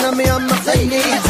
na mi ang makinig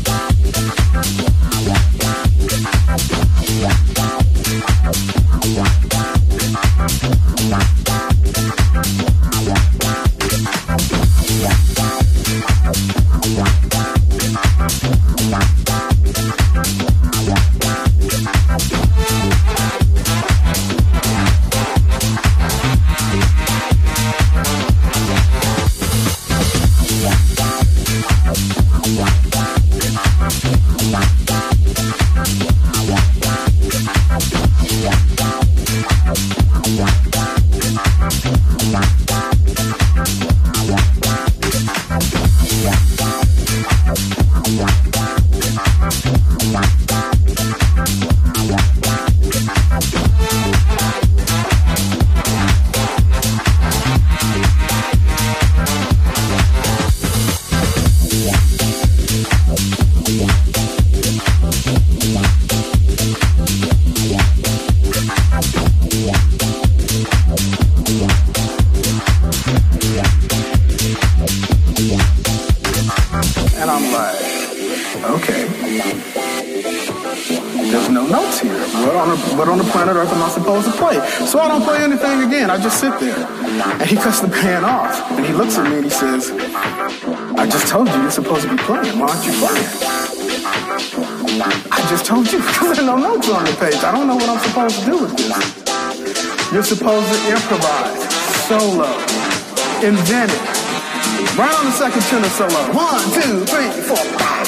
solo. Invented. Right on the second tenor solo. One, two, three, four, five.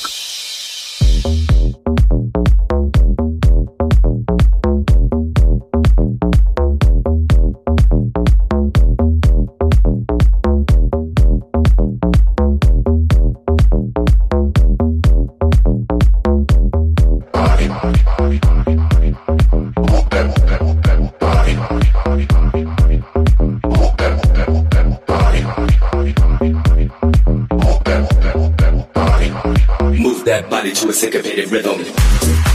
body to a syncopated rhythm.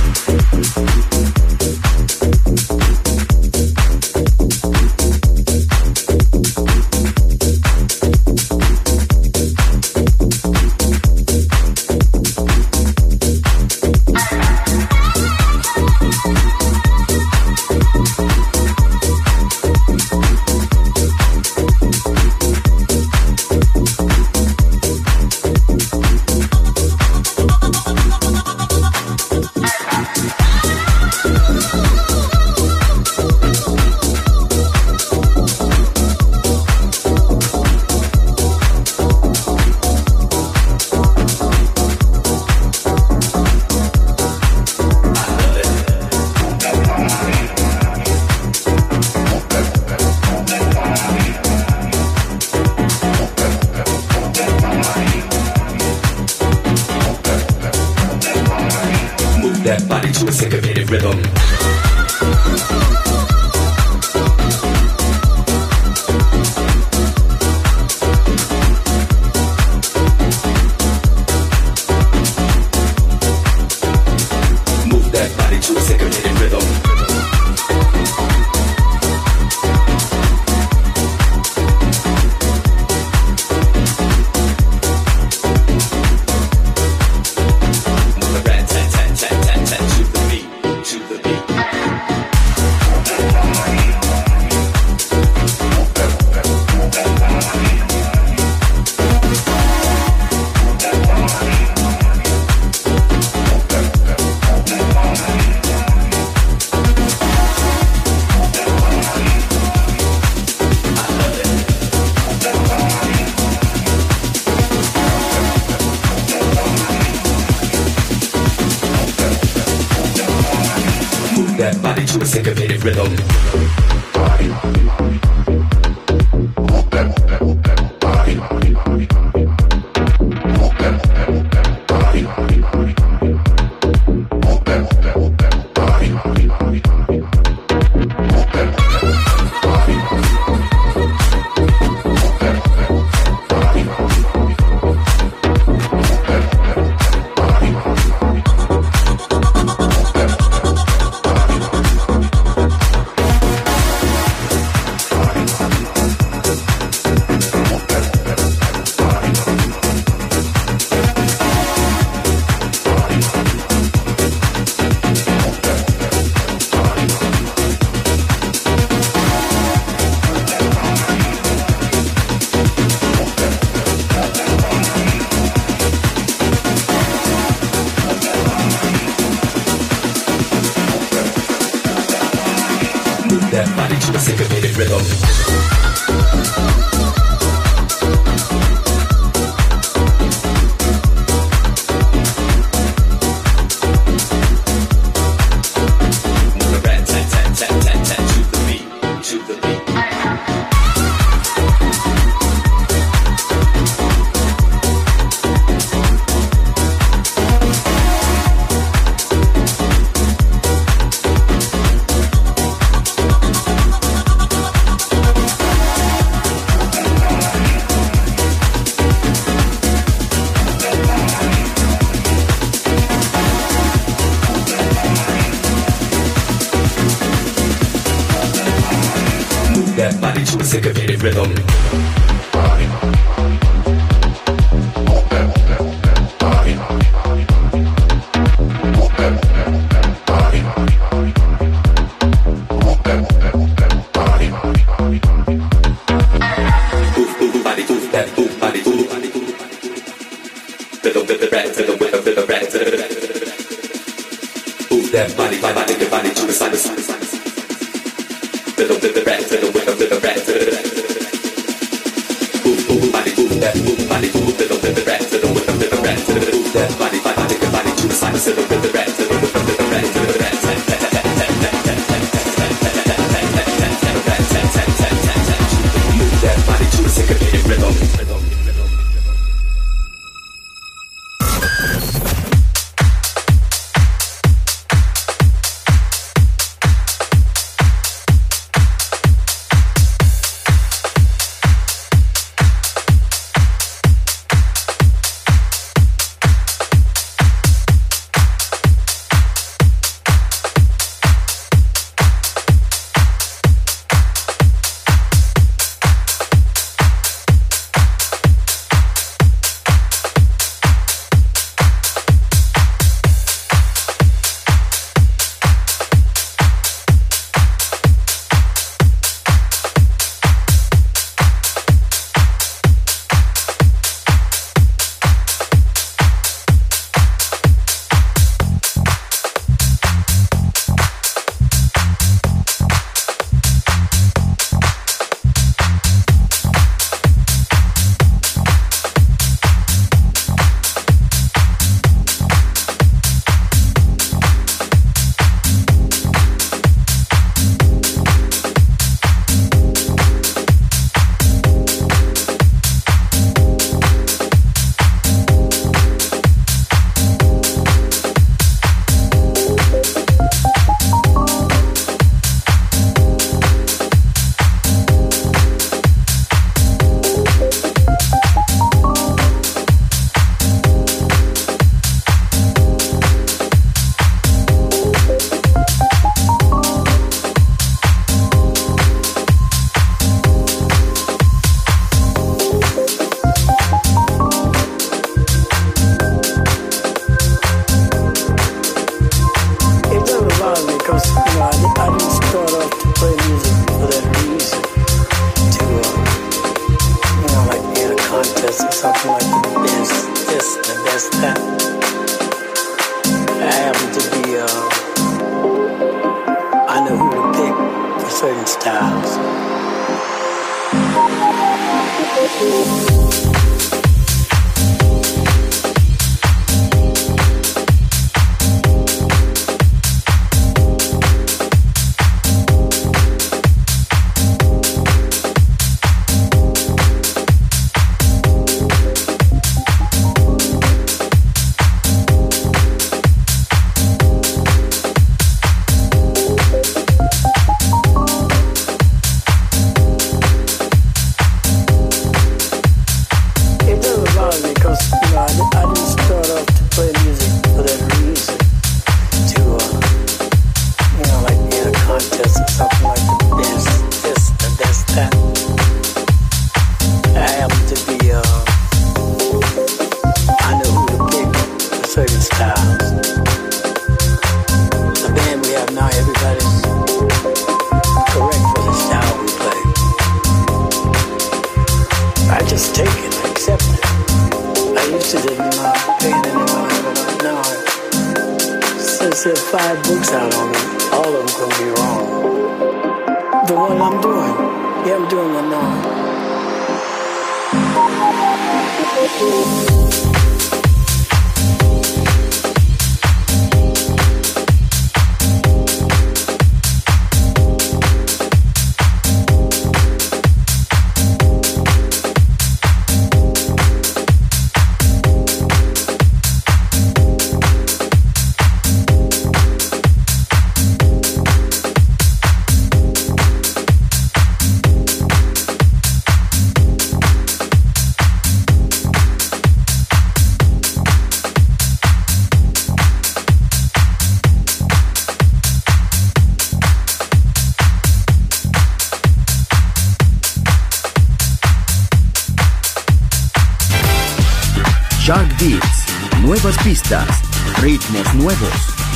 Ritmos